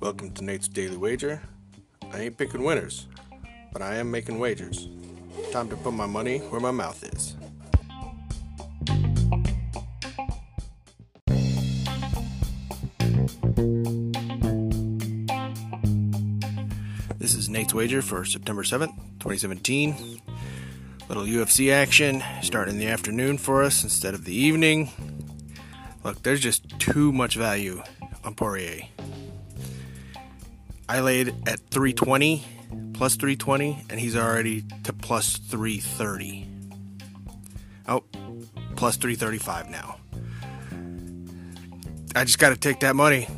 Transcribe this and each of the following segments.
Welcome to Nate's Daily Wager. I ain't picking winners, but I am making wagers. Time to put my money where my mouth is. This is Nate's Wager for September 7th, 2017. Little UFC action starting in the afternoon for us instead of the evening. Look, there's just too much value on Poirier. I laid at 320 plus 320 and he's already to plus 330. Oh, plus 335 now. I just got to take that money.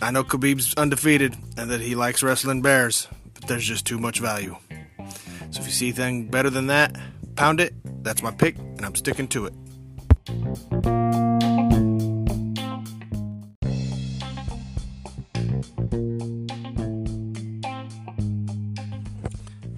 I know Khabib's undefeated and that he likes wrestling bears, but there's just too much value. So if you see anything better than that, pound it. That's my pick, and I'm sticking to it.